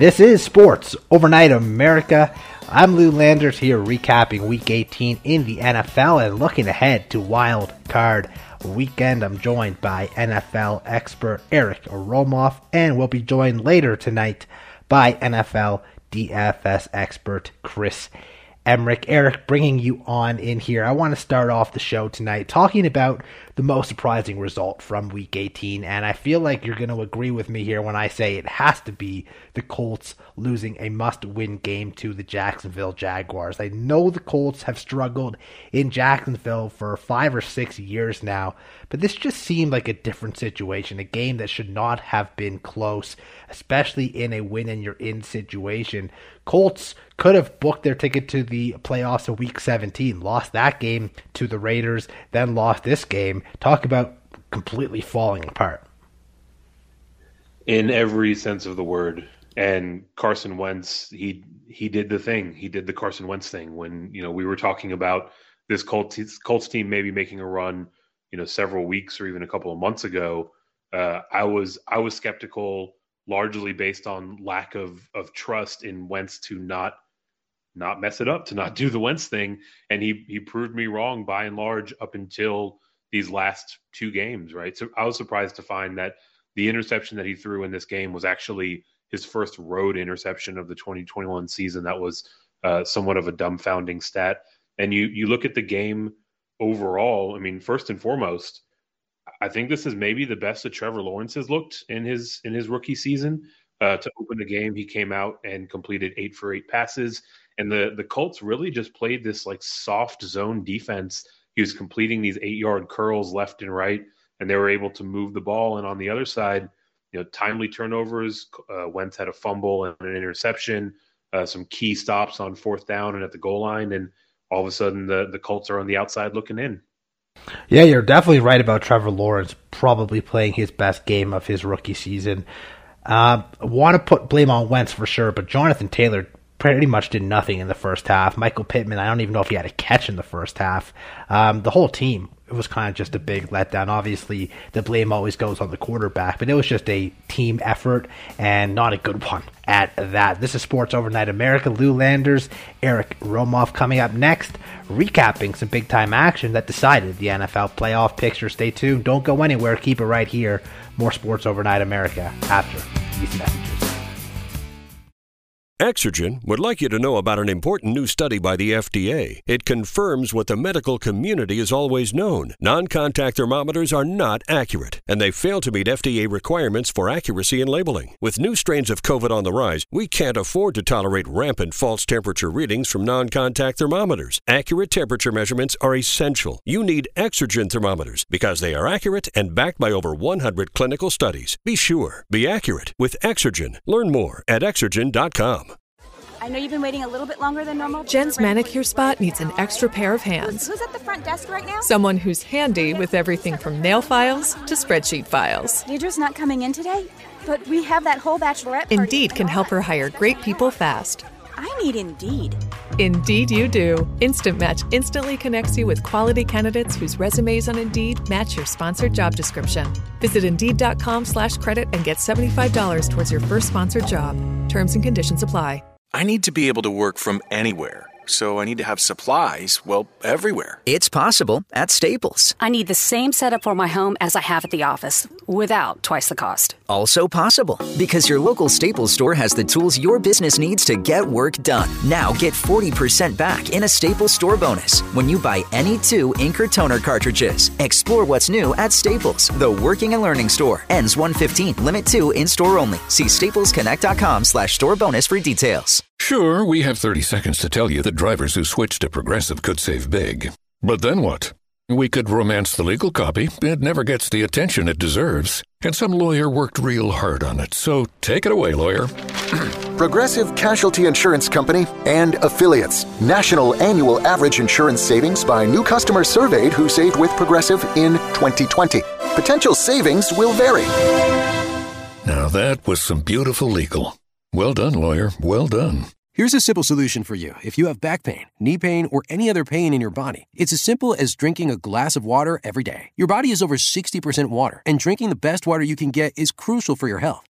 This is Sports Overnight America. I'm Lou Landers here recapping Week 18 in the NFL and looking ahead to Wild Card Weekend. I'm joined by NFL expert Eric Romoff, and we'll be joined later tonight by NFL DFS expert Chris Emmerich. Eric, bringing you on in here. I want to start off the show tonight talking about the most surprising result from Week 18, and I feel like you're going to agree with me here when I say it has to be the Colts losing a must win game to the Jacksonville Jaguars. I know the Colts have struggled in Jacksonville for five or six years now, but this just seemed like a different situation, a game that should not have been close, especially in a win and you're in situation. Colts could have booked their ticket to the playoffs in week 17, lost that game to the Raiders, then lost this game. Talk about completely falling apart. In every sense of the word. And Carson Wentz, he he did the thing. He did the Carson Wentz thing when, you know, we were talking about this Colts Colts team maybe making a run, you know, several weeks or even a couple of months ago. Uh, I was I was skeptical largely based on lack of of trust in Wentz to not not mess it up, to not do the Wentz thing, and he he proved me wrong by and large up until these last two games, right? So I was surprised to find that the interception that he threw in this game was actually his first road interception of the 2021 season. That was uh, somewhat of a dumbfounding stat. And you you look at the game overall. I mean, first and foremost, I think this is maybe the best that Trevor Lawrence has looked in his in his rookie season. Uh, to open the game, he came out and completed eight for eight passes, and the the Colts really just played this like soft zone defense. He was completing these eight yard curls left and right, and they were able to move the ball. And on the other side, you know, timely turnovers. Uh, Wentz had a fumble and an interception, uh, some key stops on fourth down and at the goal line, and all of a sudden the the Colts are on the outside looking in. Yeah, you're definitely right about Trevor Lawrence probably playing his best game of his rookie season. Uh, Want to put blame on Wentz for sure, but Jonathan Taylor pretty much did nothing in the first half. Michael Pittman, I don't even know if he had a catch in the first half. Um, the whole team it was kind of just a big letdown. Obviously, the blame always goes on the quarterback, but it was just a team effort and not a good one at that. This is Sports Overnight America. Lou Landers, Eric Romoff coming up next, recapping some big time action that decided the NFL playoff picture. Stay tuned. Don't go anywhere. Keep it right here. More Sports Overnight America after these messages. Exergen would like you to know about an important new study by the FDA. It confirms what the medical community has always known. Non contact thermometers are not accurate, and they fail to meet FDA requirements for accuracy in labeling. With new strains of COVID on the rise, we can't afford to tolerate rampant false temperature readings from non contact thermometers. Accurate temperature measurements are essential. You need Exergen thermometers because they are accurate and backed by over 100 clinical studies. Be sure, be accurate with Exergen. Learn more at Exergen.com. I know you've been waiting a little bit longer than normal. Jen's manicure spot needs an extra pair of hands. Who's at the front desk right now? Someone who's handy with everything from nail files to spreadsheet files. Deidre's not coming in today, but we have that whole bachelorette party. Indeed can help her hire great people fast. I need Indeed. Indeed, you do. Instant Match instantly connects you with quality candidates whose resumes on Indeed match your sponsored job description. Visit Indeed.com/credit and get seventy-five dollars towards your first sponsored job. Terms and conditions apply. I need to be able to work from anywhere. So I need to have supplies, well, everywhere. It's possible at Staples. I need the same setup for my home as I have at the office, without twice the cost. Also possible, because your local Staples store has the tools your business needs to get work done. Now get 40% back in a Staples store bonus when you buy any two ink or toner cartridges. Explore what's new at Staples, the working and learning store. Ends 115, limit 2 in store only. See staplesconnect.com slash store bonus for details. Sure, we have 30 seconds to tell you that drivers who switch to Progressive could save big. But then what? We could romance the legal copy. It never gets the attention it deserves. And some lawyer worked real hard on it. So take it away, lawyer. Progressive Casualty Insurance Company and affiliates. National annual average insurance savings by new customers surveyed who saved with Progressive in 2020. Potential savings will vary. Now that was some beautiful legal. Well done, lawyer. Well done. Here's a simple solution for you. If you have back pain, knee pain, or any other pain in your body, it's as simple as drinking a glass of water every day. Your body is over 60% water, and drinking the best water you can get is crucial for your health.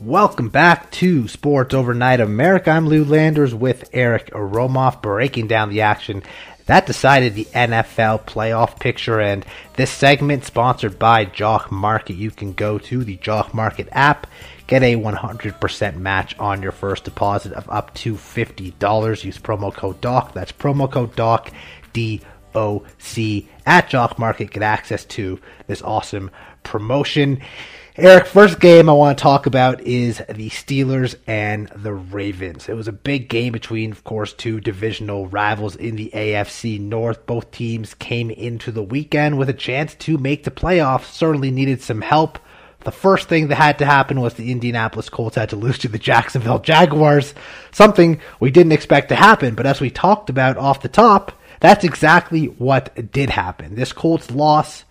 Welcome back to Sports Overnight America. I'm Lou Landers with Eric Romoff breaking down the action that decided the NFL playoff picture. And this segment sponsored by Jock Market. You can go to the Jock Market app, get a 100% match on your first deposit of up to $50. Use promo code DOC. That's promo code DOC, D O C, at Jock Market. Get access to this awesome promotion. Eric, first game I want to talk about is the Steelers and the Ravens. It was a big game between, of course, two divisional rivals in the AFC North. Both teams came into the weekend with a chance to make the playoffs, certainly needed some help. The first thing that had to happen was the Indianapolis Colts had to lose to the Jacksonville Jaguars, something we didn't expect to happen. But as we talked about off the top, that's exactly what did happen. This Colts loss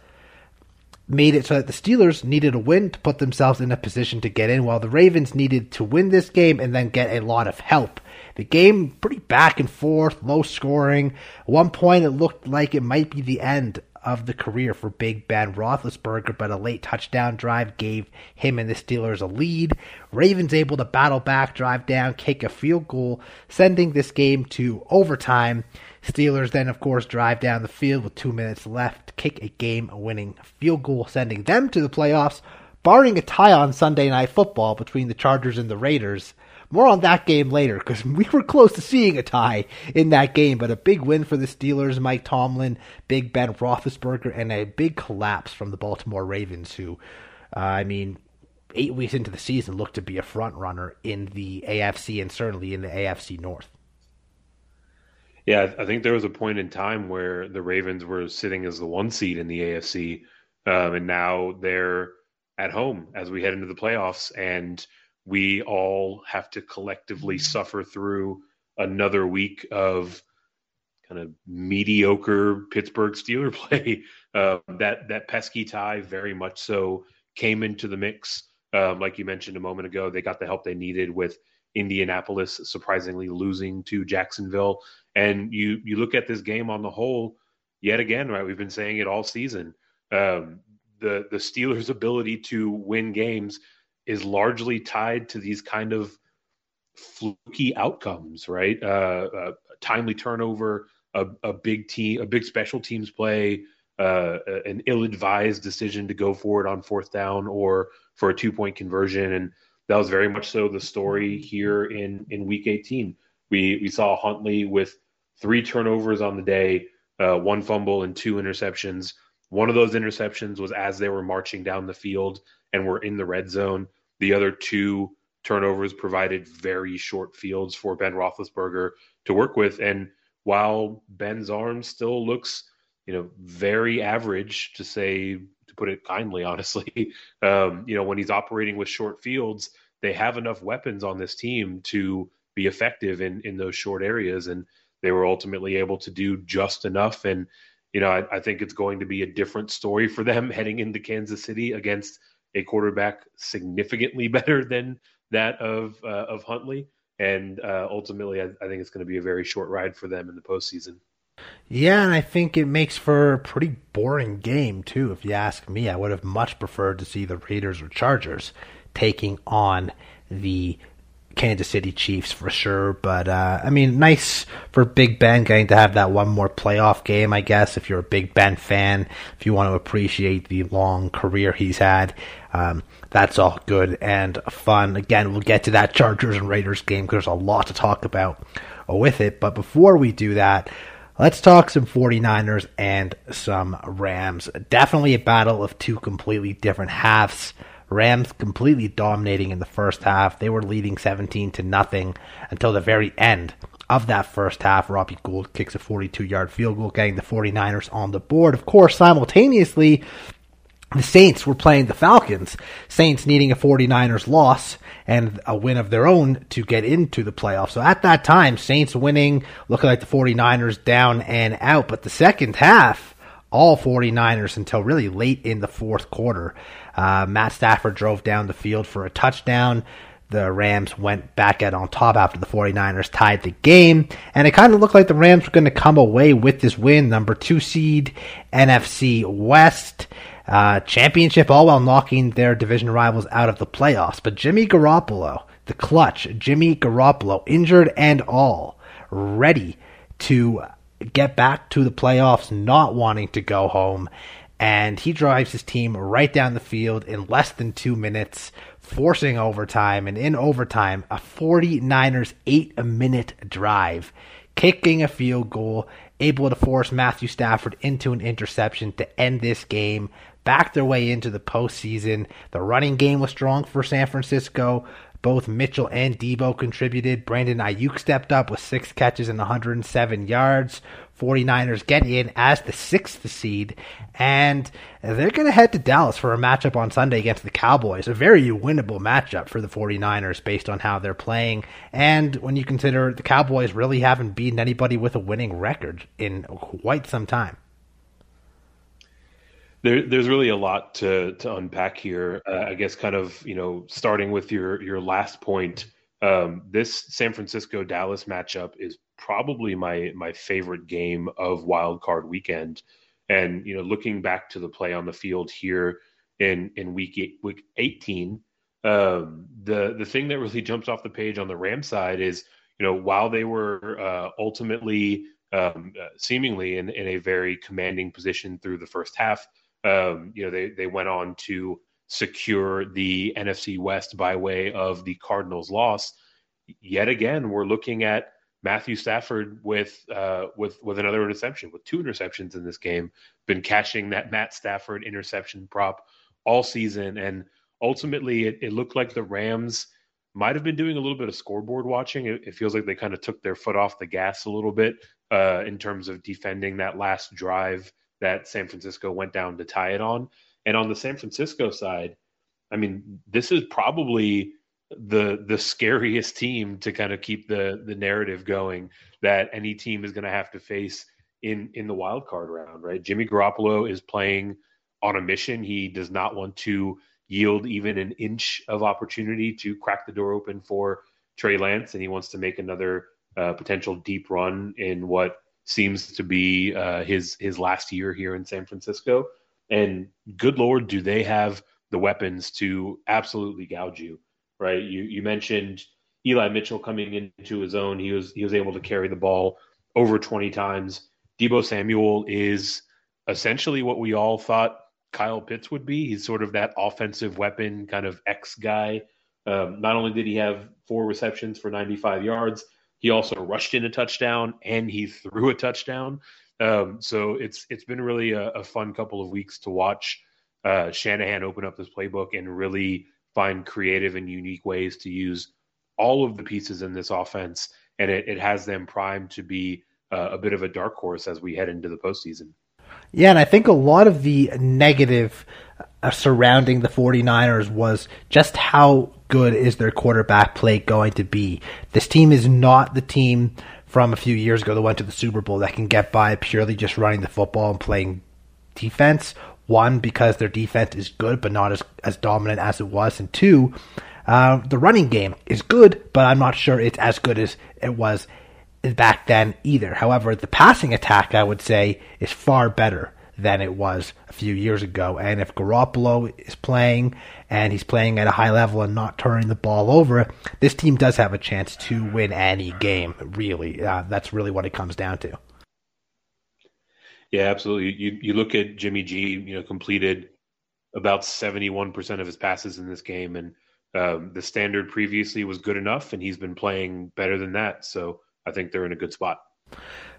made it so that the Steelers needed a win to put themselves in a position to get in, while the Ravens needed to win this game and then get a lot of help. The game pretty back and forth, low scoring. At one point, it looked like it might be the end of the career for Big Ben Roethlisberger, but a late touchdown drive gave him and the Steelers a lead. Ravens able to battle back, drive down, kick a field goal, sending this game to overtime. Steelers then, of course, drive down the field with two minutes left, kick a game winning field goal, sending them to the playoffs, barring a tie on Sunday Night Football between the Chargers and the Raiders. More on that game later because we were close to seeing a tie in that game, but a big win for the Steelers, Mike Tomlin, Big Ben Roethlisberger, and a big collapse from the Baltimore Ravens, who, uh, I mean, eight weeks into the season looked to be a front runner in the AFC and certainly in the AFC North. Yeah, I think there was a point in time where the Ravens were sitting as the one seed in the AFC, um, and now they're at home as we head into the playoffs, and we all have to collectively suffer through another week of kind of mediocre Pittsburgh Steeler play. Uh, that that pesky tie, very much so, came into the mix. Um, like you mentioned a moment ago, they got the help they needed with Indianapolis surprisingly losing to Jacksonville. And you you look at this game on the whole, yet again, right? We've been saying it all season. Um, the the Steelers' ability to win games is largely tied to these kind of fluky outcomes, right? Uh, a timely turnover, a, a, big team, a big special teams play, uh, an ill-advised decision to go for it on fourth down or for a two-point conversion, and that was very much so the story here in in Week 18. We we saw Huntley with three turnovers on the day, uh, one fumble and two interceptions. One of those interceptions was as they were marching down the field and were in the red zone. The other two turnovers provided very short fields for Ben Roethlisberger to work with. And while Ben's arm still looks, you know, very average to say, put it kindly, honestly, um, you know, when he's operating with short fields, they have enough weapons on this team to be effective in in those short areas, and they were ultimately able to do just enough. And you know, I, I think it's going to be a different story for them heading into Kansas City against a quarterback significantly better than that of uh, of Huntley. And uh, ultimately, I, I think it's going to be a very short ride for them in the postseason. Yeah, and I think it makes for a pretty boring game too. If you ask me, I would have much preferred to see the Raiders or Chargers taking on the Kansas City Chiefs for sure. But uh, I mean, nice for Big Ben getting to have that one more playoff game, I guess. If you're a Big Ben fan, if you want to appreciate the long career he's had, um, that's all good and fun. Again, we'll get to that Chargers and Raiders game because there's a lot to talk about with it. But before we do that, Let's talk some 49ers and some Rams. Definitely a battle of two completely different halves. Rams completely dominating in the first half. They were leading 17 to nothing until the very end of that first half. Robbie Gould kicks a 42 yard field goal, getting the 49ers on the board. Of course, simultaneously, the Saints were playing the Falcons. Saints needing a 49ers loss and a win of their own to get into the playoffs. So at that time, Saints winning, looking like the 49ers down and out. But the second half, all 49ers until really late in the fourth quarter. Uh, Matt Stafford drove down the field for a touchdown. The Rams went back out on top after the 49ers tied the game. And it kind of looked like the Rams were going to come away with this win. Number two seed, NFC West. Uh, championship, all while knocking their division rivals out of the playoffs. But Jimmy Garoppolo, the clutch, Jimmy Garoppolo, injured and all, ready to get back to the playoffs, not wanting to go home and he drives his team right down the field in less than two minutes, forcing overtime. And in overtime, a 49ers eight minute drive, kicking a field goal, able to force Matthew Stafford into an interception to end this game, back their way into the postseason. The running game was strong for San Francisco. Both Mitchell and Deebo contributed. Brandon Aiyuk stepped up with six catches and 107 yards. 49ers get in as the sixth seed, and they're going to head to Dallas for a matchup on Sunday against the Cowboys. A very winnable matchup for the 49ers based on how they're playing. And when you consider the Cowboys really haven't beaten anybody with a winning record in quite some time. There, there's really a lot to, to unpack here. Uh, I guess, kind of, you know, starting with your your last point. Um, this San Francisco Dallas matchup is probably my my favorite game of Wild Card Weekend. And you know, looking back to the play on the field here in in week eight, week 18, um, the the thing that really jumps off the page on the Ram side is you know while they were uh, ultimately um, uh, seemingly in, in a very commanding position through the first half, um, you know they they went on to secure the NFC West by way of the Cardinals' loss. Yet again, we're looking at Matthew Stafford with uh, with with another interception, with two interceptions in this game, been catching that Matt Stafford interception prop all season, and ultimately it, it looked like the Rams might have been doing a little bit of scoreboard watching. It, it feels like they kind of took their foot off the gas a little bit uh, in terms of defending that last drive that San Francisco went down to tie it on. And on the San Francisco side, I mean, this is probably the the scariest team to kind of keep the the narrative going that any team is going to have to face in in the wild card round, right? Jimmy Garoppolo is playing on a mission. He does not want to yield even an inch of opportunity to crack the door open for Trey Lance, and he wants to make another uh, potential deep run in what seems to be uh, his his last year here in San Francisco. And good lord, do they have the weapons to absolutely gouge you? right? You you mentioned Eli Mitchell coming into his own. He was he was able to carry the ball over 20 times. Deebo Samuel is essentially what we all thought Kyle Pitts would be. He's sort of that offensive weapon kind of X guy. Um, not only did he have four receptions for 95 yards, he also rushed in a touchdown and he threw a touchdown. Um, so it's it's been really a, a, fun couple of weeks to watch uh, Shanahan open up this playbook and really find creative and unique ways to use all of the pieces in this offense, and it, it has them primed to be uh, a bit of a dark horse as we head into the postseason. Yeah, and I think a lot of the negative surrounding the 49ers was just how good is their quarterback play going to be. This team is not the team from a few years ago that went to the Super Bowl that can get by purely just running the football and playing defense. One, because their defense is good, but not as, as dominant as it was. And two, uh, the running game is good, but I'm not sure it's as good as it was back then either. However, the passing attack, I would say, is far better than it was a few years ago. And if Garoppolo is playing and he's playing at a high level and not turning the ball over, this team does have a chance to win any game, really. Uh, that's really what it comes down to. Yeah, absolutely. You you look at Jimmy G, you know, completed about 71% of his passes in this game and um, the standard previously was good enough and he's been playing better than that. So I think they're in a good spot.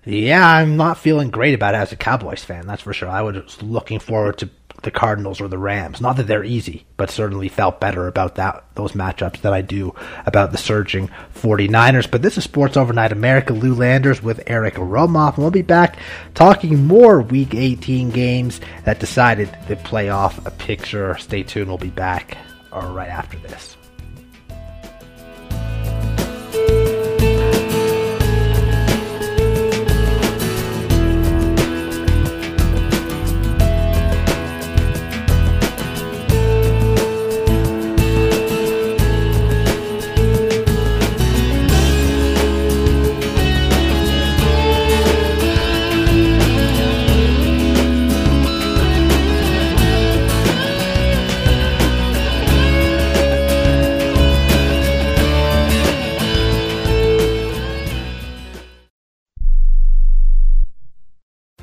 Yeah, I'm not feeling great about it as a Cowboys fan, that's for sure. I was looking forward to the Cardinals or the Rams. Not that they're easy, but certainly felt better about that those matchups than I do about the surging 49ers. But this is Sports Overnight America. Lou Landers with Eric Romoff. And we'll be back talking more Week 18 games that decided the playoff A picture. Stay tuned. We'll be back right after this.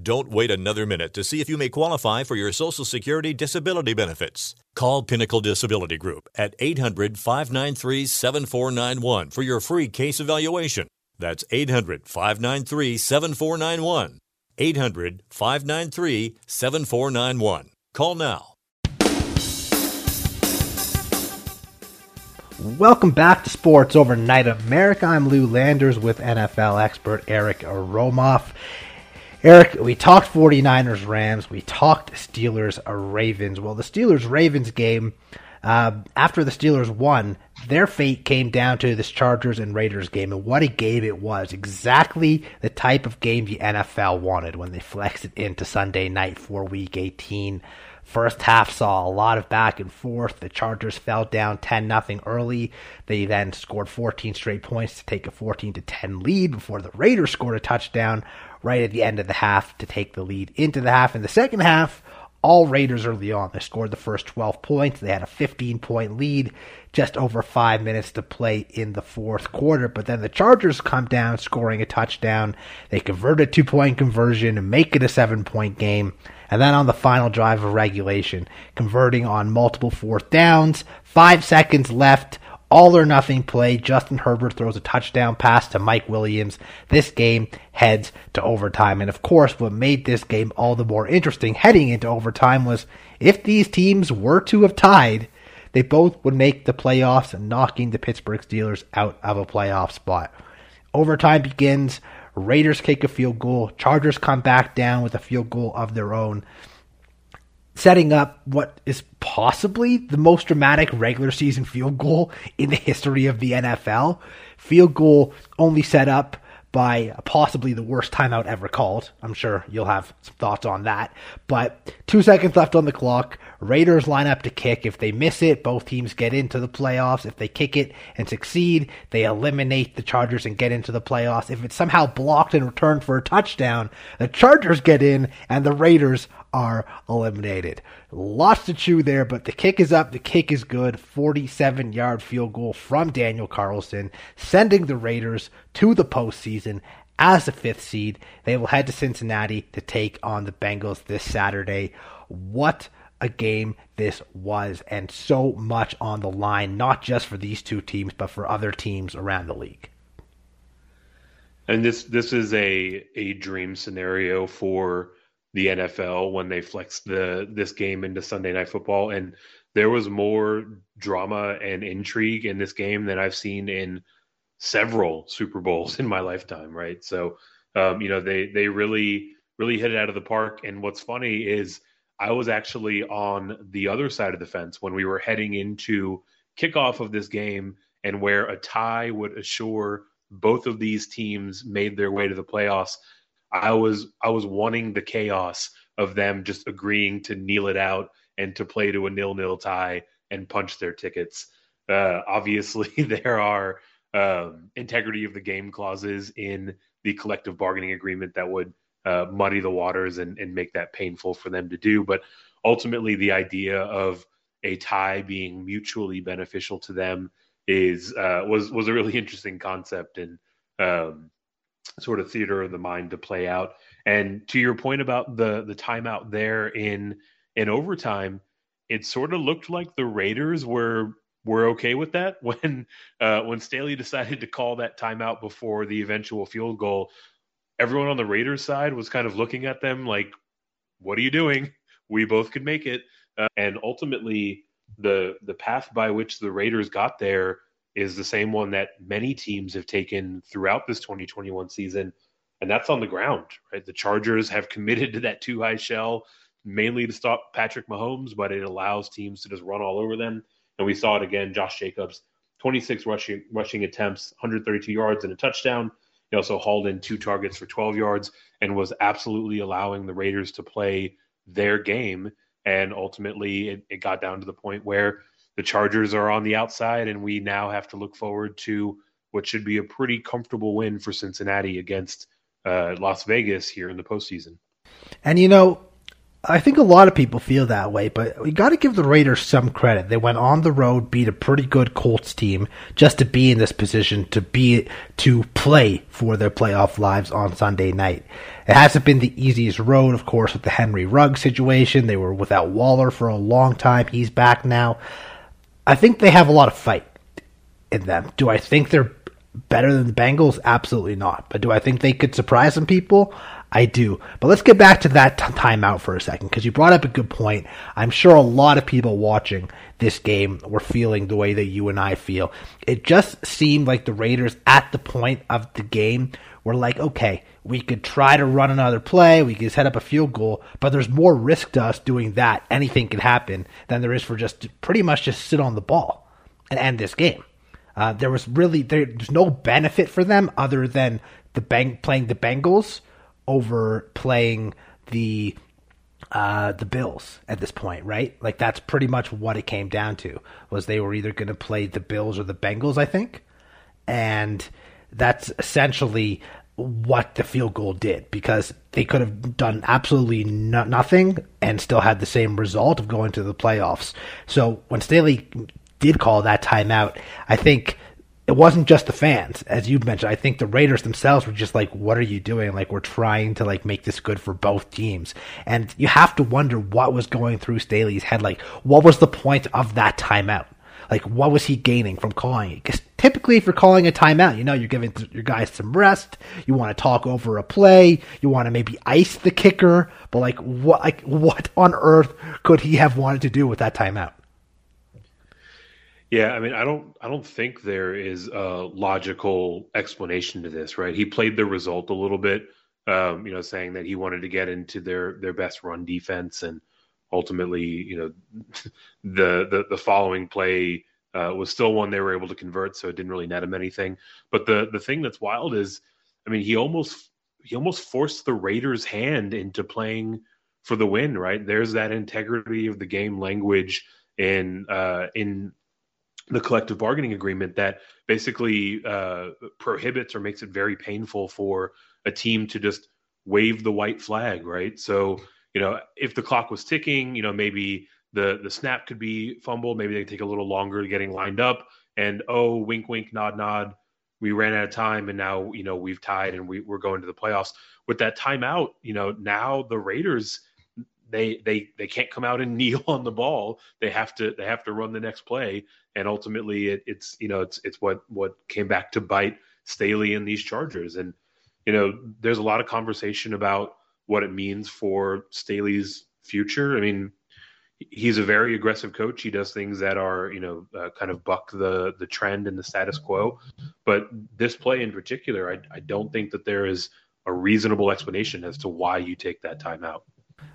Don't wait another minute to see if you may qualify for your Social Security disability benefits. Call Pinnacle Disability Group at 800 593 7491 for your free case evaluation. That's 800 593 7491. 800 593 7491. Call now. Welcome back to Sports Overnight America. I'm Lou Landers with NFL expert Eric Romoff. Eric, we talked 49ers Rams, we talked Steelers Ravens. Well, the Steelers Ravens game, uh, after the Steelers won, their fate came down to this Chargers and Raiders game, and what a game it was. Exactly the type of game the NFL wanted when they flexed it into Sunday night for Week 18. First half saw a lot of back and forth. The Chargers fell down 10 0 early. They then scored 14 straight points to take a 14 10 lead before the Raiders scored a touchdown right at the end of the half to take the lead into the half. In the second half, all Raiders early on. They scored the first 12 points. They had a 15 point lead, just over five minutes to play in the fourth quarter. But then the Chargers come down, scoring a touchdown. They convert a two point conversion and make it a seven point game. And then on the final drive of regulation, converting on multiple fourth downs, five seconds left, all or nothing play. Justin Herbert throws a touchdown pass to Mike Williams. This game heads to overtime. And of course, what made this game all the more interesting heading into overtime was if these teams were to have tied, they both would make the playoffs, knocking the Pittsburgh Steelers out of a playoff spot. Overtime begins. Raiders kick a field goal. Chargers come back down with a field goal of their own setting up what is possibly the most dramatic regular season field goal in the history of the NFL. Field goal only set up by possibly the worst timeout ever called. I'm sure you'll have some thoughts on that. But two seconds left on the clock. Raiders line up to kick. If they miss it, both teams get into the playoffs. If they kick it and succeed, they eliminate the Chargers and get into the playoffs. If it's somehow blocked and returned for a touchdown, the Chargers get in and the Raiders are eliminated. Lots to chew there, but the kick is up. The kick is good. 47 yard field goal from Daniel Carlson, sending the Raiders to the postseason as the fifth seed. They will head to Cincinnati to take on the Bengals this Saturday. What a game this was, and so much on the line, not just for these two teams, but for other teams around the league. And this this is a a dream scenario for the NFL when they flexed the this game into Sunday Night Football, and there was more drama and intrigue in this game than I've seen in several Super Bowls in my lifetime. Right, so um, you know they they really really hit it out of the park. And what's funny is I was actually on the other side of the fence when we were heading into kickoff of this game, and where a tie would assure both of these teams made their way to the playoffs. I was I was wanting the chaos of them just agreeing to kneel it out and to play to a nil-nil tie and punch their tickets. Uh, obviously, there are um, integrity of the game clauses in the collective bargaining agreement that would uh, muddy the waters and, and make that painful for them to do. But ultimately, the idea of a tie being mutually beneficial to them is uh, was was a really interesting concept and um, sort of theater of the mind to play out. And to your point about the the timeout there in in overtime, it sort of looked like the Raiders were were okay with that when uh, when Staley decided to call that timeout before the eventual field goal. Everyone on the Raiders side was kind of looking at them like, "What are you doing? We both could make it." Uh, and ultimately, the the path by which the Raiders got there is the same one that many teams have taken throughout this 2021 season, and that's on the ground, right? The Chargers have committed to that two high shell mainly to stop Patrick Mahomes, but it allows teams to just run all over them. And we saw it again. Josh Jacobs, 26 rushing rushing attempts, 132 yards and a touchdown. He also hauled in two targets for 12 yards and was absolutely allowing the Raiders to play their game. And ultimately, it, it got down to the point where the Chargers are on the outside, and we now have to look forward to what should be a pretty comfortable win for Cincinnati against uh, Las Vegas here in the postseason. And you know, I think a lot of people feel that way, but we got to give the Raiders some credit. They went on the road, beat a pretty good Colts team just to be in this position to be to play for their playoff lives on Sunday night. It hasn't been the easiest road, of course, with the Henry Ruggs situation. They were without Waller for a long time. He's back now. I think they have a lot of fight in them. Do I think they're better than the Bengals? Absolutely not. But do I think they could surprise some people? I do. But let's get back to that t- timeout for a second because you brought up a good point. I'm sure a lot of people watching this game were feeling the way that you and I feel. It just seemed like the Raiders at the point of the game were like, okay, we could try to run another play, we could set up a field goal, but there's more risk to us doing that. Anything can happen than there is for just pretty much just sit on the ball and end this game. Uh, there was really there's no benefit for them other than the bang playing the Bengals over playing the uh, the Bills at this point, right? Like that's pretty much what it came down to was they were either going to play the Bills or the Bengals, I think, and that's essentially what the field goal did because they could have done absolutely no- nothing and still had the same result of going to the playoffs. So when Staley did call that timeout, I think it wasn't just the fans, as you mentioned. I think the Raiders themselves were just like, "What are you doing? Like, we're trying to like make this good for both teams." And you have to wonder what was going through Staley's head. Like, what was the point of that timeout? Like, what was he gaining from calling it? Because typically, if you're calling a timeout, you know you're giving your guys some rest. You want to talk over a play. You want to maybe ice the kicker. But like, what? Like, what on earth could he have wanted to do with that timeout? Yeah, I mean, I don't, I don't think there is a logical explanation to this, right? He played the result a little bit, um, you know, saying that he wanted to get into their their best run defense, and ultimately, you know, the the the following play uh, was still one they were able to convert, so it didn't really net him anything. But the the thing that's wild is, I mean, he almost he almost forced the Raiders' hand into playing for the win, right? There's that integrity of the game language in uh, in the collective bargaining agreement that basically uh, prohibits or makes it very painful for a team to just wave the white flag, right? So, you know, if the clock was ticking, you know, maybe the the snap could be fumbled, maybe they take a little longer getting lined up, and oh, wink, wink, nod, nod, we ran out of time, and now you know we've tied and we, we're going to the playoffs. With that timeout, you know, now the Raiders they they they can't come out and kneel on the ball. They have to they have to run the next play, and ultimately it, it's you know it's it's what what came back to bite Staley and these Chargers. And you know there's a lot of conversation about what it means for Staley's future. I mean, he's a very aggressive coach. He does things that are you know uh, kind of buck the the trend and the status quo. But this play in particular, I, I don't think that there is a reasonable explanation as to why you take that time out.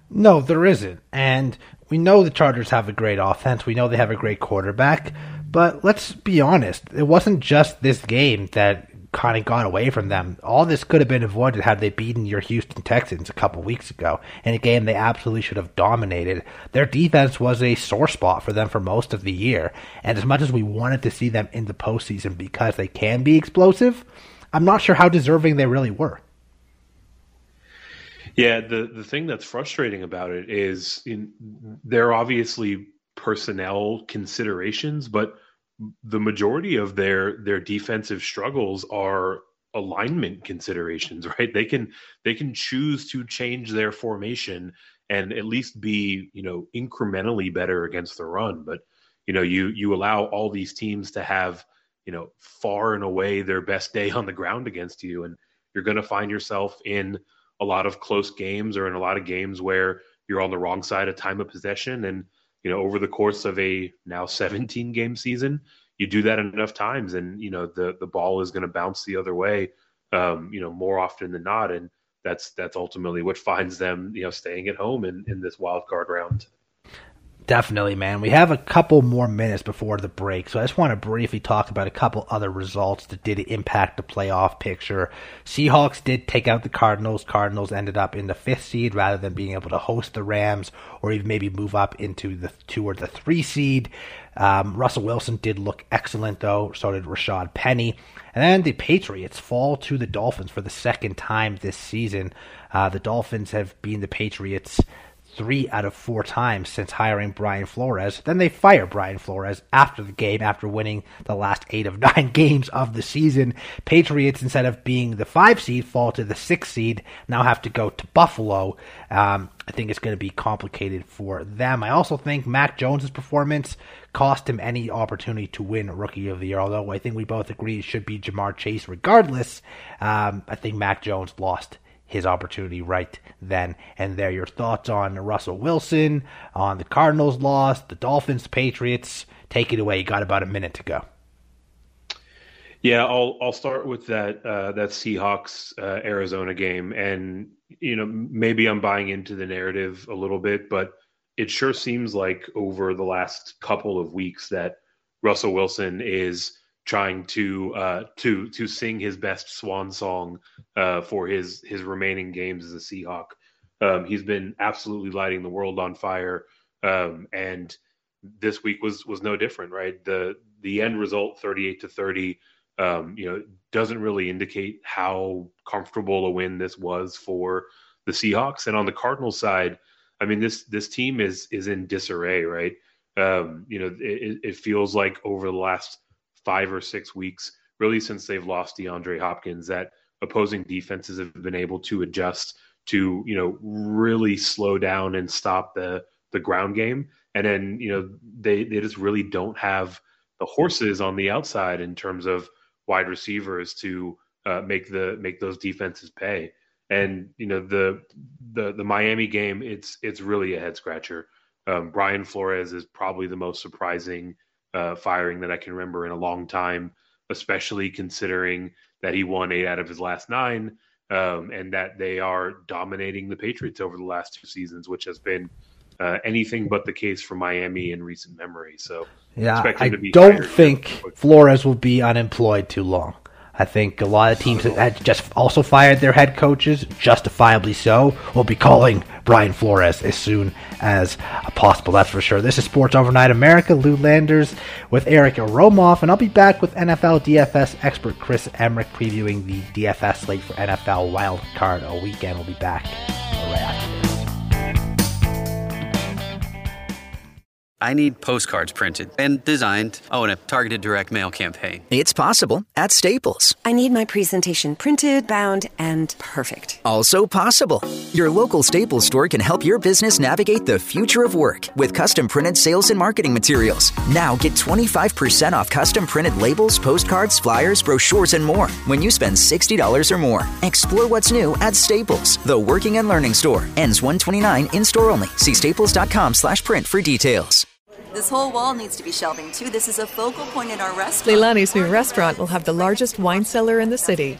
No, there isn't. And we know the Chargers have a great offense. We know they have a great quarterback. But let's be honest, it wasn't just this game that kind of got away from them. All this could have been avoided had they beaten your Houston Texans a couple weeks ago in a game they absolutely should have dominated. Their defense was a sore spot for them for most of the year. And as much as we wanted to see them in the postseason because they can be explosive, I'm not sure how deserving they really were. Yeah, the the thing that's frustrating about it is in, there are obviously personnel considerations, but the majority of their their defensive struggles are alignment considerations, right? They can they can choose to change their formation and at least be, you know, incrementally better against the run, but you know, you you allow all these teams to have, you know, far and away their best day on the ground against you and you're going to find yourself in a lot of close games or in a lot of games where you're on the wrong side of time of possession. And, you know, over the course of a now 17 game season, you do that enough times and, you know, the, the ball is going to bounce the other way, um, you know, more often than not. And that's, that's ultimately what finds them, you know, staying at home in, in this wild card round. Definitely, man. We have a couple more minutes before the break, so I just want to briefly talk about a couple other results that did impact the playoff picture. Seahawks did take out the Cardinals. Cardinals ended up in the fifth seed rather than being able to host the Rams or even maybe move up into the two or the three seed. Um, Russell Wilson did look excellent, though. So did Rashaad Penny. And then the Patriots fall to the Dolphins for the second time this season. Uh, the Dolphins have been the Patriots' three out of four times since hiring Brian Flores. Then they fire Brian Flores after the game, after winning the last eight of nine games of the season. Patriots, instead of being the five seed, fall to the six seed, now have to go to Buffalo. Um, I think it's going to be complicated for them. I also think Mac Jones's performance cost him any opportunity to win Rookie of the Year. Although I think we both agree it should be Ja'Marr Chase regardless. Um, I think Mac Jones lost his opportunity right then and there. Your thoughts on Russell Wilson, on the Cardinals loss, the Dolphins, Patriots. Take it away. You got about a minute to go. Yeah, I'll I'll start with that uh, that Seahawks uh, Arizona game, and you know maybe I'm buying into the narrative a little bit, but it sure seems like over the last couple of weeks that Russell Wilson is trying to uh, to to sing his best swan song uh, for his his remaining games as a Seahawk. Um, he's been absolutely lighting the world on fire, um, and this week was was no different. Right, the the end result, thirty eight to thirty, um, you know, doesn't really indicate how comfortable a win this was for the Seahawks. And on the Cardinals side, I mean this this team is is in disarray. Right, um, you know, it, it feels like over the last five or six weeks, really since they've lost DeAndre Hopkins, that opposing defenses have been able to adjust to, you know, really slow down and stop the the ground game. And then, you know, they they just really don't have the horses on the outside in terms of wide receivers to uh, make the make those defenses pay. And you know the the the Miami game, it's it's really a head scratcher. Um, Brian Flores is probably the most surprising uh, firing that I can remember in a long time, especially considering that he won eight out of his last nine, um, and that they are dominating the Patriots over the last two seasons, which has been uh, anything but the case for Miami in recent memory. So, yeah, I don't think Flores will be unemployed too long. I think a lot of teams that just also fired their head coaches, justifiably so, will be calling Brian Flores as soon as possible. That's for sure. This is Sports Overnight America. Lou Landers with Eric Romoff, and I'll be back with NFL DFS expert Chris Emmerich previewing the DFS slate for NFL Wild Card a weekend. We'll be back right after this. I need postcards printed and designed. Oh, and a targeted direct mail campaign. It's possible at Staples. I need my presentation printed, bound, and perfect. Also possible. Your local Staples store can help your business navigate the future of work with custom printed sales and marketing materials. Now get 25% off custom printed labels, postcards, flyers, brochures, and more when you spend $60 or more. Explore what's new at Staples, the working and learning store. Ends 129 in store only. See staples.com slash print for details. This whole wall needs to be shelving too. This is a focal point in our restaurant. Leilani's new restaurant will have the largest wine cellar in the city.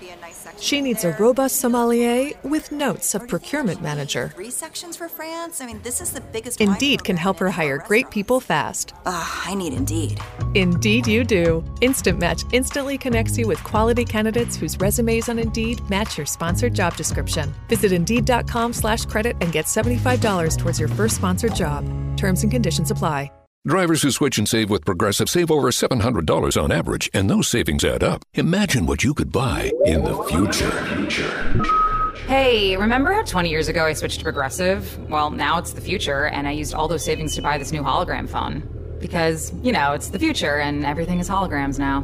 She needs a robust sommelier with notes of procurement manager. Three sections for France. I mean, this is the biggest. Indeed can help her hire great people fast. Ah, I need Indeed. Indeed, you do. Instant Match instantly connects you with quality candidates whose resumes on Indeed match your sponsored job description. Visit Indeed.com/credit and get seventy-five dollars towards your first sponsored job. Terms and conditions apply. Drivers who switch and save with Progressive save over $700 on average, and those savings add up. Imagine what you could buy in the future. Hey, remember how 20 years ago I switched to Progressive? Well, now it's the future, and I used all those savings to buy this new hologram phone. Because, you know, it's the future, and everything is holograms now.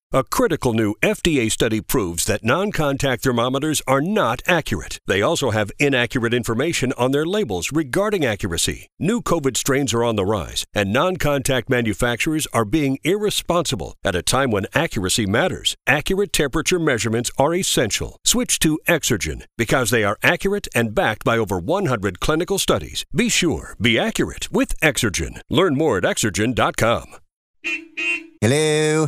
A critical new FDA study proves that non contact thermometers are not accurate. They also have inaccurate information on their labels regarding accuracy. New COVID strains are on the rise, and non contact manufacturers are being irresponsible at a time when accuracy matters. Accurate temperature measurements are essential. Switch to Exergen because they are accurate and backed by over 100 clinical studies. Be sure, be accurate with Exergen. Learn more at exergen.com. Hello?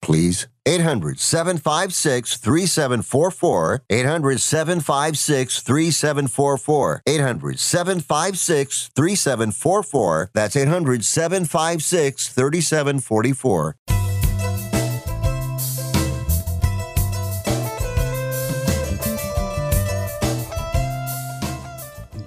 please. 800 756 3744. 800 756 3744. 800 756 3744. That's 800 756 3744.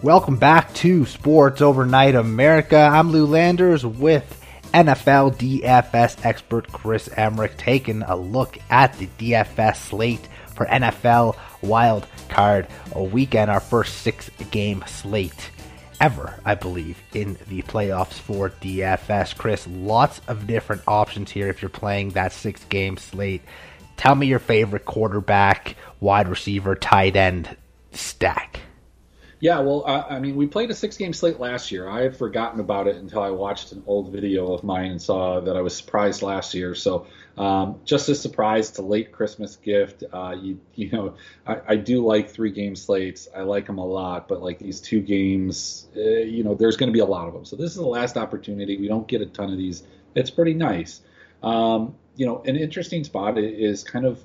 Welcome back to Sports Overnight America. I'm Lou Landers with NFL DFS expert Chris Emmerich taking a look at the DFS slate for NFL Wild Card Weekend, our first six game slate ever, I believe, in the playoffs for DFS. Chris, lots of different options here if you're playing that six game slate. Tell me your favorite quarterback, wide receiver, tight end stack. Yeah, well, uh, I mean, we played a six game slate last year. I had forgotten about it until I watched an old video of mine and saw that I was surprised last year. So, um, just a surprise, a late Christmas gift. Uh, you, you know, I, I, do like three game slates. I like them a lot, but like these two games, uh, you know, there's going to be a lot of them. So, this is the last opportunity. We don't get a ton of these. It's pretty nice. Um, you know, an interesting spot is kind of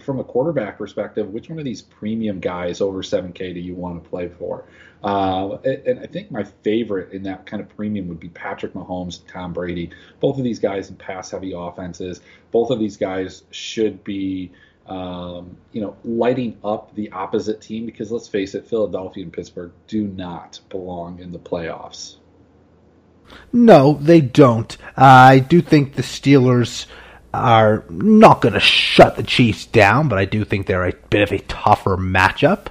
from a quarterback perspective, which one of these premium guys over 7K do you want to play for? Uh, and I think my favorite in that kind of premium would be Patrick Mahomes and Tom Brady. Both of these guys in pass heavy offenses. Both of these guys should be, um, you know, lighting up the opposite team because let's face it, Philadelphia and Pittsburgh do not belong in the playoffs. No, they don't. Uh, I do think the Steelers are not going to shut the Chiefs down, but I do think they're a bit of a tougher matchup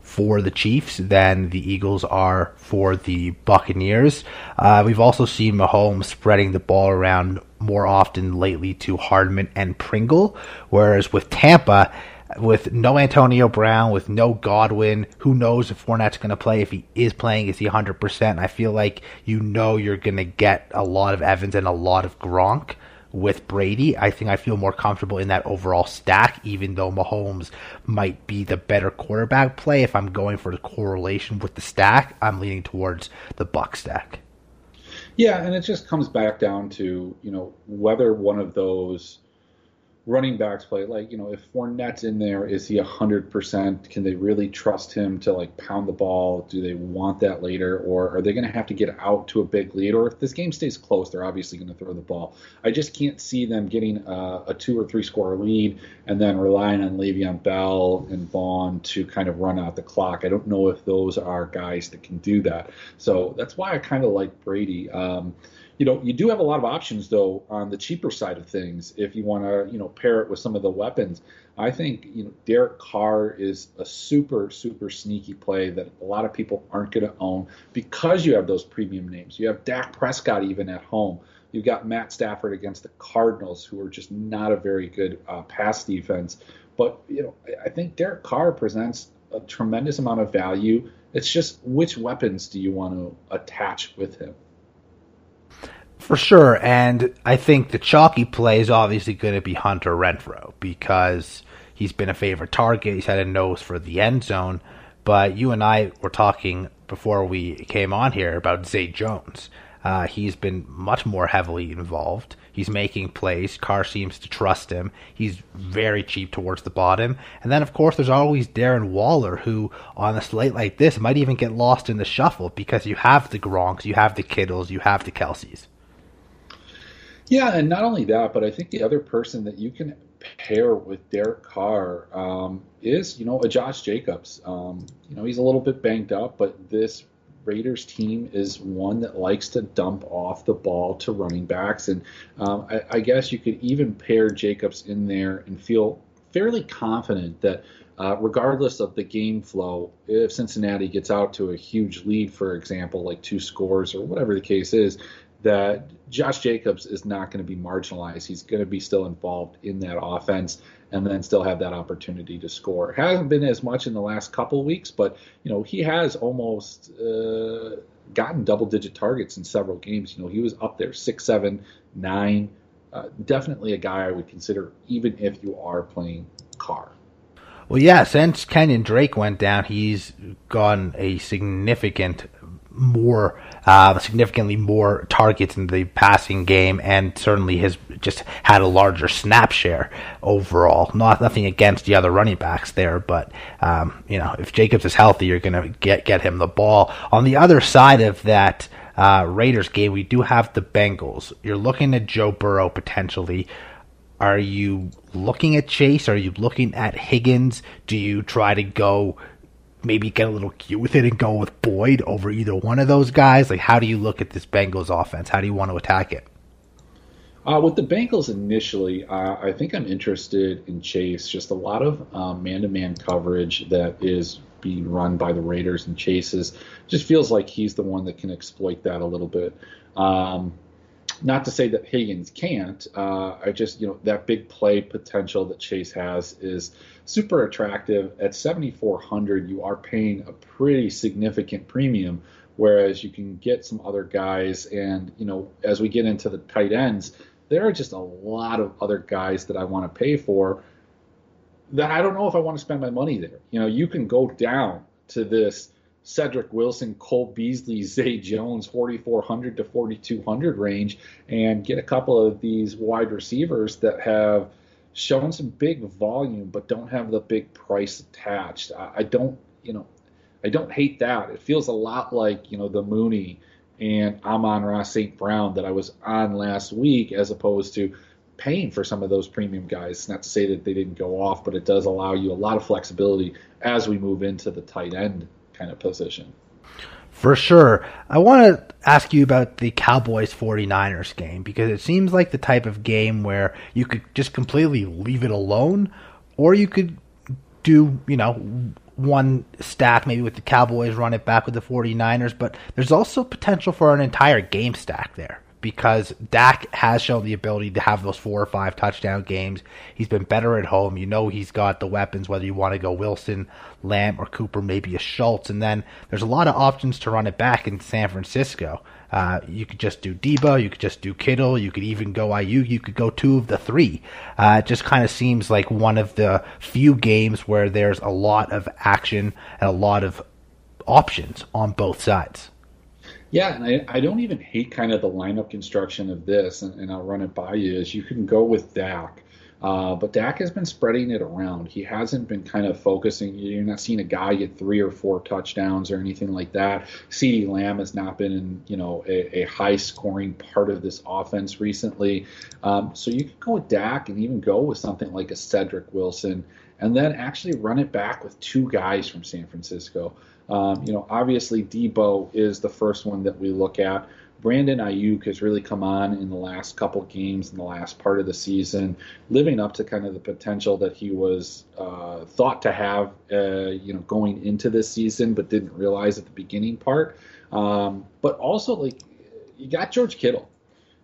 for the Chiefs than the Eagles are for the Buccaneers. Uh, we've also seen Mahomes spreading the ball around more often lately to Hardman and Pringle, whereas with Tampa, with no Antonio Brown, with no Godwin, who knows if Fournette's going to play? If he is playing, is he 100%? I feel like you know you're going to get a lot of Evans and a lot of Gronk with Brady. I think I feel more comfortable in that overall stack, even though Mahomes might be the better quarterback play. If I'm going for the correlation with the stack, I'm leaning towards the Buck stack. Yeah, and it just comes back down to you know whether one of those running backs play. Like, you know, if Fournette's in there, is he 100%? Can they really trust him to, like, pound the ball? Do they want that later? Or are they going to have to get out to a big lead? Or if this game stays close, they're obviously going to throw the ball. I just can't see them getting a, a two or three score lead and then relying on Le'Veon Bell and Vaughn to kind of run out the clock. I don't know if those are guys that can do that. So that's why I kind of like Brady. Um, you know, you do have a lot of options though on the cheaper side of things. If you want to, you know, pair it with some of the weapons, I think you know Derek Carr is a super super sneaky play that a lot of people aren't going to own because you have those premium names. You have Dak Prescott even at home. You've got Matt Stafford against the Cardinals, who are just not a very good uh, pass defense. But you know, I think Derek Carr presents a tremendous amount of value. It's just which weapons do you want to attach with him? For sure, and I think the chalky play is obviously going to be Hunter Renfrow because he's been a favorite target. He's had a nose for the end zone. But you and I were talking before we came on here about Zay Jones. Uh, he's been much more heavily involved. He's making plays. Carr seems to trust him. He's very cheap towards the bottom. And then, of course, there's always Darren Waller, who on a slate like this might even get lost in the shuffle because you have the Gronks, you have the Kittles, you have the Kelces. Yeah, and not only that, but I think the other person that you can pair with Derek Carr um, is, you know, a Josh Jacobs. Um, you know, he's a little bit banged up, but this Raiders team is one that likes to dump off the ball to running backs, and um, I, I, guess you could even pair Jacobs in there and feel fairly confident that. Uh, regardless of the game flow, if Cincinnati gets out to a huge lead, for example, like two scores or whatever the case is, that Josh Jacobs is not going to be marginalized. He's going to be still involved in that offense and then still have that opportunity to score. Hasn't been as much in the last couple weeks, but you know he has almost uh, gotten double-digit targets in several games. You know he was up there six, seven, nine. Uh, definitely a guy I would consider, even if you are playing Carr. Well, yeah, since Kenyan Drake went down, he's gotten a significant more, uh, significantly more targets in the passing game, and certainly has just had a larger snap share overall. Not nothing against the other running backs there, but um, you know if Jacobs is healthy, you're going to get get him the ball. On the other side of that. Uh, Raiders game, we do have the Bengals. You're looking at Joe Burrow potentially. Are you looking at Chase? Are you looking at Higgins? Do you try to go maybe get a little cute with it and go with Boyd over either one of those guys? Like, how do you look at this Bengals offense? How do you want to attack it? Uh, with the Bengals initially, uh, I think I'm interested in Chase. Just a lot of man to man coverage that is being run by the Raiders and Chase's just feels like he's the one that can exploit that a little bit. Um, not to say that Higgins can't. Uh, I just, you know, that big play potential that Chase has is super attractive. At 7,400, you are paying a pretty significant premium, whereas you can get some other guys. And, you know, as we get into the tight ends, there are just a lot of other guys that I want to pay for that I don't know if I want to spend my money there. You know, you can go down to this Cedric Wilson, Cole Beasley, Zay Jones, 4,400 to 4,200 range, and get a couple of these wide receivers that have shown some big volume but don't have the big price attached. I, I don't, you know, I don't hate that. It feels a lot like, you know, the Mooney and Amon-Ra St. Brown that I was on last week as opposed to paying for some of those premium guys. Not to say that they didn't go off, but it does allow you a lot of flexibility as we move into the tight end kind of position. For sure. I want to ask you about the Cowboys 49ers game because it seems like the type of game where you could just completely leave it alone or you could do, you know, one stack maybe with the Cowboys, run it back with the 49ers, but there's also potential for an entire game stack there because Dak has shown the ability to have those four or five touchdown games. He's been better at home. You know he's got the weapons, whether you want to go Wilson, Lamb, or Cooper, maybe a Schultz. And then there's a lot of options to run it back in San Francisco. Uh, you could just do Deebo, you could just do Kittle, you could even go Aiyuk, you could go two of the three. Uh, it just kind of seems like one of the few games where there's a lot of action and a lot of options on both sides. Yeah, and I, I don't even hate kind of the lineup construction of this, and, and I'll run it by you. Is you can go with Dak, uh, but Dak has been spreading it around. He hasn't been kind of focusing. You're not seeing a guy get three or four touchdowns or anything like that. CeeDee Lamb has not been in, you know, a, a high scoring part of this offense recently. Um, so you could go with Dak and even go with something like a Cedric Wilson, and then actually run it back with two guys from San Francisco. Um, you know, obviously Deebo is the first one that we look at. Brandon Aiyuk has really come on in the last couple games in the last part of the season, living up to kind of the potential that he was uh, thought to have, uh, you know, going into this season, but didn't realize at the beginning part. Um, but also, like, you got George Kittle.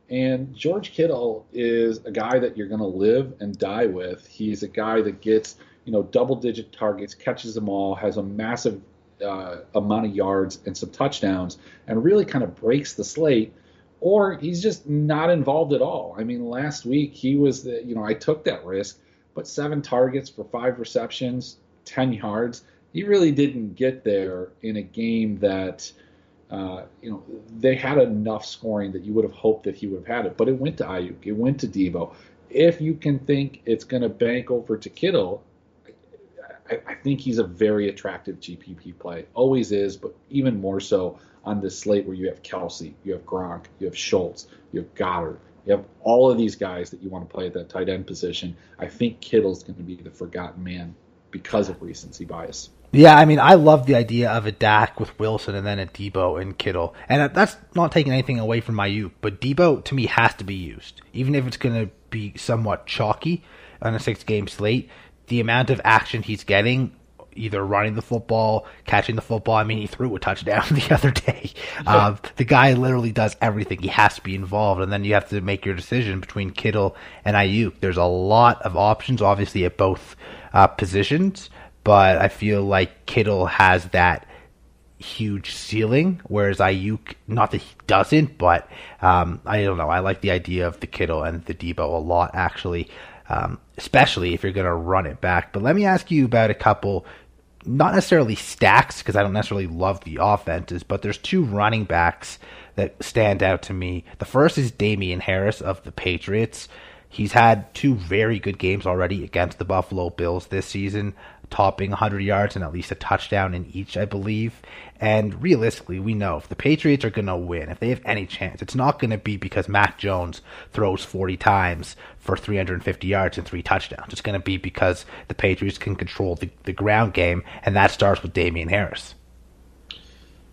And George Kittle is a guy that you're going to live and die with. He's a guy that gets, you know, double digit targets, catches them all, has a massive uh, amount of yards and some touchdowns and really kind of breaks the slate, or he's just not involved at all. I mean, last week he was the, you know, I took that risk, but seven targets for five receptions, 10 yards. He really didn't get there in a game that, uh, you know, they had enough scoring that you would have hoped that he would have had it, but it went to Aiyuk, it went to Deebo. If you can think it's going to bank over to Kittle, I, I, think he's a very attractive GPP play. Always is, but even more so on this slate where you have Kelce, you have Gronk, you have Schultz, you have Goedert. You have all of these guys that you want to play at that tight end position. I think Kittle's going to be the forgotten man because of recency bias. Yeah, I mean, I love the idea of a Dak with Wilson and then a Deebo and Kittle. And that's not taking anything away from Aiyuk, but Deebo to me has to be used. Even if it's going to be somewhat chalky on a six game slate, the amount of action he's getting, either running the football, catching the football. I mean, he threw a touchdown the other day. Um, the guy literally does everything. He has to be involved, and then you have to make your decision between Kittle and Aiyuk. There's a lot of options, obviously, at both uh, positions, but I feel like Kittle has that huge ceiling, whereas Aiyuk, not that he doesn't, but um, I don't know. I like the idea of the Kittle and the Deebo a lot, actually, um, especially if you're going to run it back. But let me ask you about a couple, not necessarily stacks, because I don't necessarily love the offenses, but there's two running backs that stand out to me. The first is Damien Harris of the Patriots. He's had two very good games already against the Buffalo Bills this season topping 100 yards and at least a touchdown in each, I believe. And realistically, we know if the Patriots are going to win, if they have any chance, it's not going to be because Mac Jones throws 40 times for 350 yards and three touchdowns. It's going to be because the Patriots can control the, the ground game, and that starts with Damien Harris.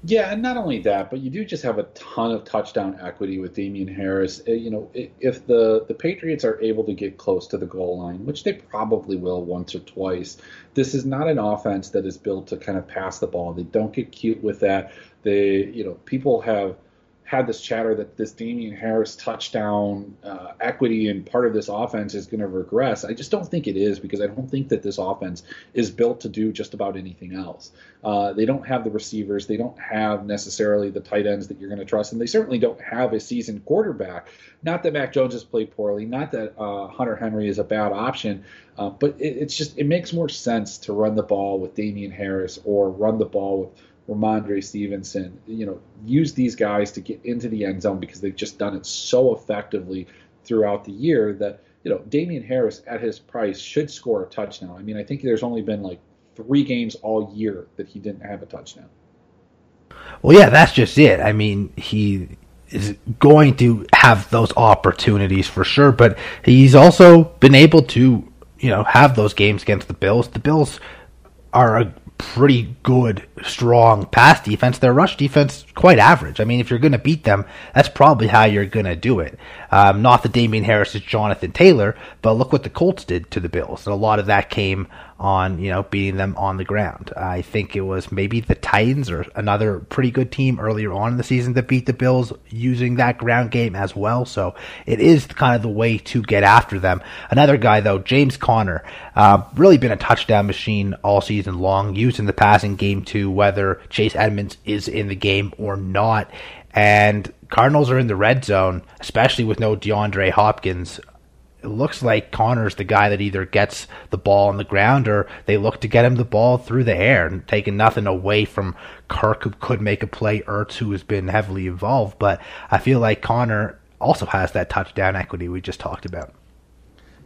Yeah, and not only that, but you do just have a ton of touchdown equity with Damien Harris. Uh, you know, if the the Patriots are able to get close to the goal line, which they probably will once or twice, this is not an offense that is built to kind of pass the ball. They don't get cute with that. They, you know, people have had this chatter that this Damien Harris touchdown uh, equity and part of this offense is going to regress. I just don't think it is because I don't think that this offense is built to do just about anything else. Uh, they don't have the receivers, they don't have necessarily the tight ends that you're going to trust, and they certainly don't have a seasoned quarterback. Not that Mac Jones has played poorly, not that uh, Hunter Henry is a bad option, uh, but it, it's just it makes more sense to run the ball with Damien Harris or run the ball with Rhamondre Stevenson, you know, use these guys to get into the end zone because they've just done it so effectively throughout the year that, you know, Damien Harris at his price should score a touchdown. I mean, I think there's only been like three games all year that he didn't have a touchdown. Well, yeah, that's just it. I mean, he is going to have those opportunities for sure, but he's also been able to, you know, have those games against the Bills. The Bills are a pretty good, strong pass defense. Their rush defense quite average. I mean, if you're going to beat them, that's probably how you're going to do it. Um, not that Damien Harris is Jonathan Taylor, but look what the Colts did to the Bills. And a lot of that came on, you know, beating them on the ground. I think it was maybe the Titans or another pretty good team earlier on in the season that beat the Bills using that ground game as well. So it is kind of the way to get after them. Another guy though, James Conner, uh, really been a touchdown machine all season long, used in the passing game too, whether Chase Edmonds is in the game or not. And Cardinals are in the red zone, especially with no DeAndre Hopkins it looks like Conner's the guy that either gets the ball on the ground or they look to get him the ball through the air and taking nothing away from Kirk who could make a play, Ertz who has been heavily involved. But I feel like Connor also has that touchdown equity we just talked about.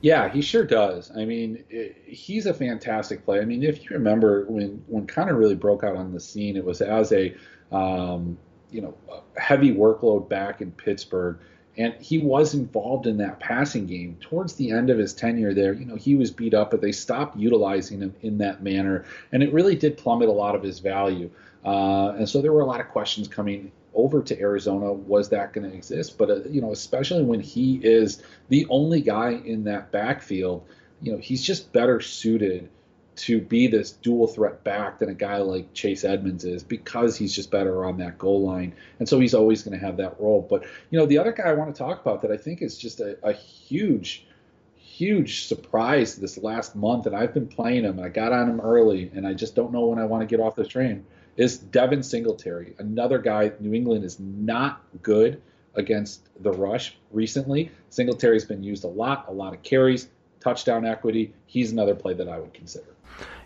Yeah, he sure does. I mean, it, he's a fantastic player. I mean, if you remember when when Conner really broke out on the scene, it was as a um, you know heavy workload back in Pittsburgh and he was involved in that passing game towards the end of his tenure there. You know, he was beat up, but they stopped utilizing him in that manner, and it really did plummet a lot of his value. Uh, and so there were a lot of questions coming over to Arizona. Was that going to exist? But uh, you know, especially when he is the only guy in that backfield, you know, he's just better suited to be this dual threat back than a guy like Chase Edmonds is because he's just better on that goal line. And so he's always going to have that role. But, you know, the other guy I want to talk about that I think is just a, a huge, huge surprise this last month, and I've been playing him, and I got on him early, and I just don't know when I want to get off the train, is Devin Singletary. Another guy, New England is not good against the rush recently. Singletary's been used a lot, a lot of carries, touchdown equity. He's another play that I would consider.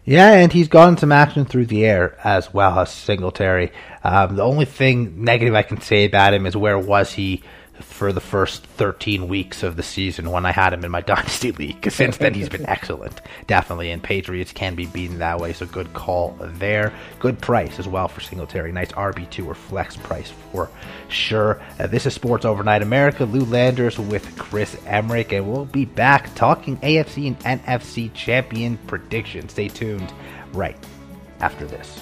Yeah, and he's gotten some action through the air as well as Singletary. Um, the only thing negative I can say about him is where was he for the first 13 weeks of the season when I had him in my dynasty league. Since then he's been excellent, definitely. And Patriots can be beaten that way, so good call there. Good price as well for Singletary. Nice RB two or flex price for sure. Uh, this is Sports Overnight America. Lou Landers with Chris Emmerich, and we'll be back talking AFC and NFC champion prediction. Stay tuned right after this.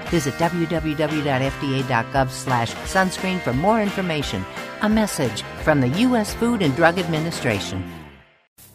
Visit www.fda.gov slash sunscreen for more information. A message from the U.S. Food and Drug Administration.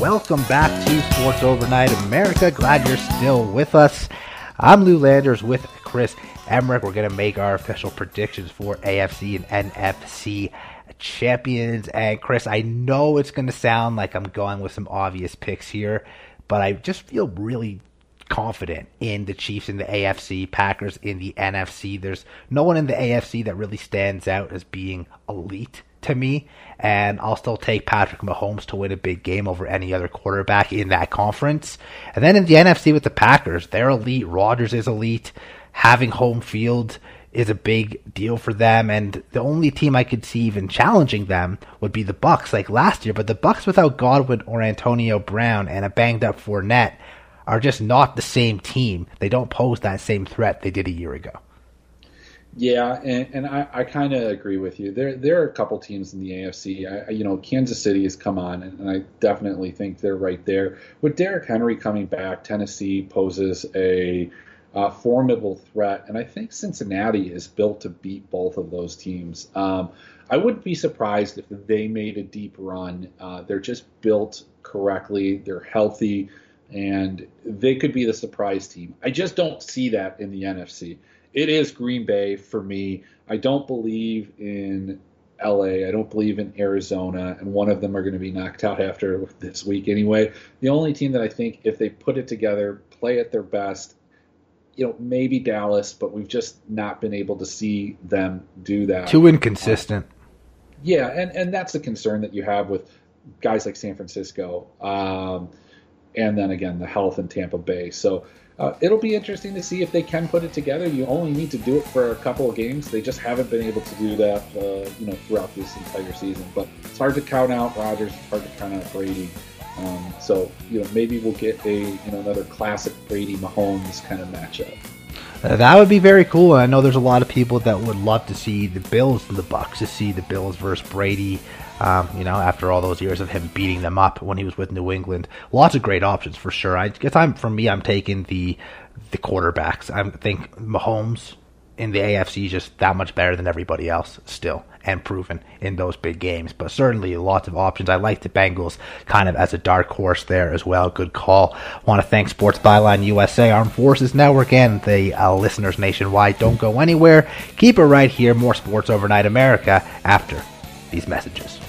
Welcome back to Sports Overnight America. Glad you're still with us. I'm Lou Landers with Chris Emmerich. We're going to make our official predictions for AFC and NFC champions. And Chris, I know it's going to sound like I'm going with some obvious picks here, but I just feel really confident in the Chiefs in the AFC, Packers in the NFC. There's no one in the AFC that really stands out as being elite to me, and I'll still take Patrick Mahomes to win a big game over any other quarterback in that conference. And then in the NFC with the Packers, they're elite. Rodgers is elite. Having home field is a big deal for them, and the only team I could see even challenging them would be the Bucks, like last year. But the Bucks without Godwin or Antonio Brown and a banged up Fournette are just not the same team. They don't pose that same threat they did a year ago. Yeah, and, and I, I kind of agree with you. There there are a couple teams in the AFC. I, you know, Kansas City has come on, and I definitely think they're right there. With Derrick Henry coming back, Tennessee poses a formidable threat, and I think Cincinnati is built to beat both of those teams. Um, I wouldn't be surprised if they made a deep run. Uh, they're just built correctly. They're healthy, and they could be the surprise team. I just don't see that in the NFC it is Green Bay for me. I don't believe in LA. I don't believe in Arizona, and one of them are going to be knocked out after this week anyway. The only team that I think, if they put it together, play at their best, you know, maybe Dallas, but we've just not been able to see them do that. Too inconsistent. yeah, and and that's the concern that you have with guys like San Francisco, um, and then again the health in Tampa Bay. So uh, it'll be interesting to see if they can put it together. You only need to do it for a couple of games. They just haven't been able to do that, uh, you know, throughout this entire season. But it's hard to count out Rodgers. It's hard to count out Brady. Um, so you know, maybe we'll get a you know another classic Brady Mahomes kind of matchup. Uh, that would be very cool. I know there's a lot of people that would love to see the Bills and the Bucks to see the Bills versus Brady. Um, you know, after all those years of him beating them up when he was with New England, lots of great options for sure. I guess I'm for me, I'm taking the the quarterbacks. I think Mahomes in the AFC is just that much better than everybody else still and proven in those big games. But certainly lots of options. I like the Bengals kind of as a dark horse there as well. Good call. Want to thank Sports Byline USA, Armed Forces Network, and the uh, listeners nationwide. Don't go anywhere. Keep it right here. More Sports Overnight America after these messages.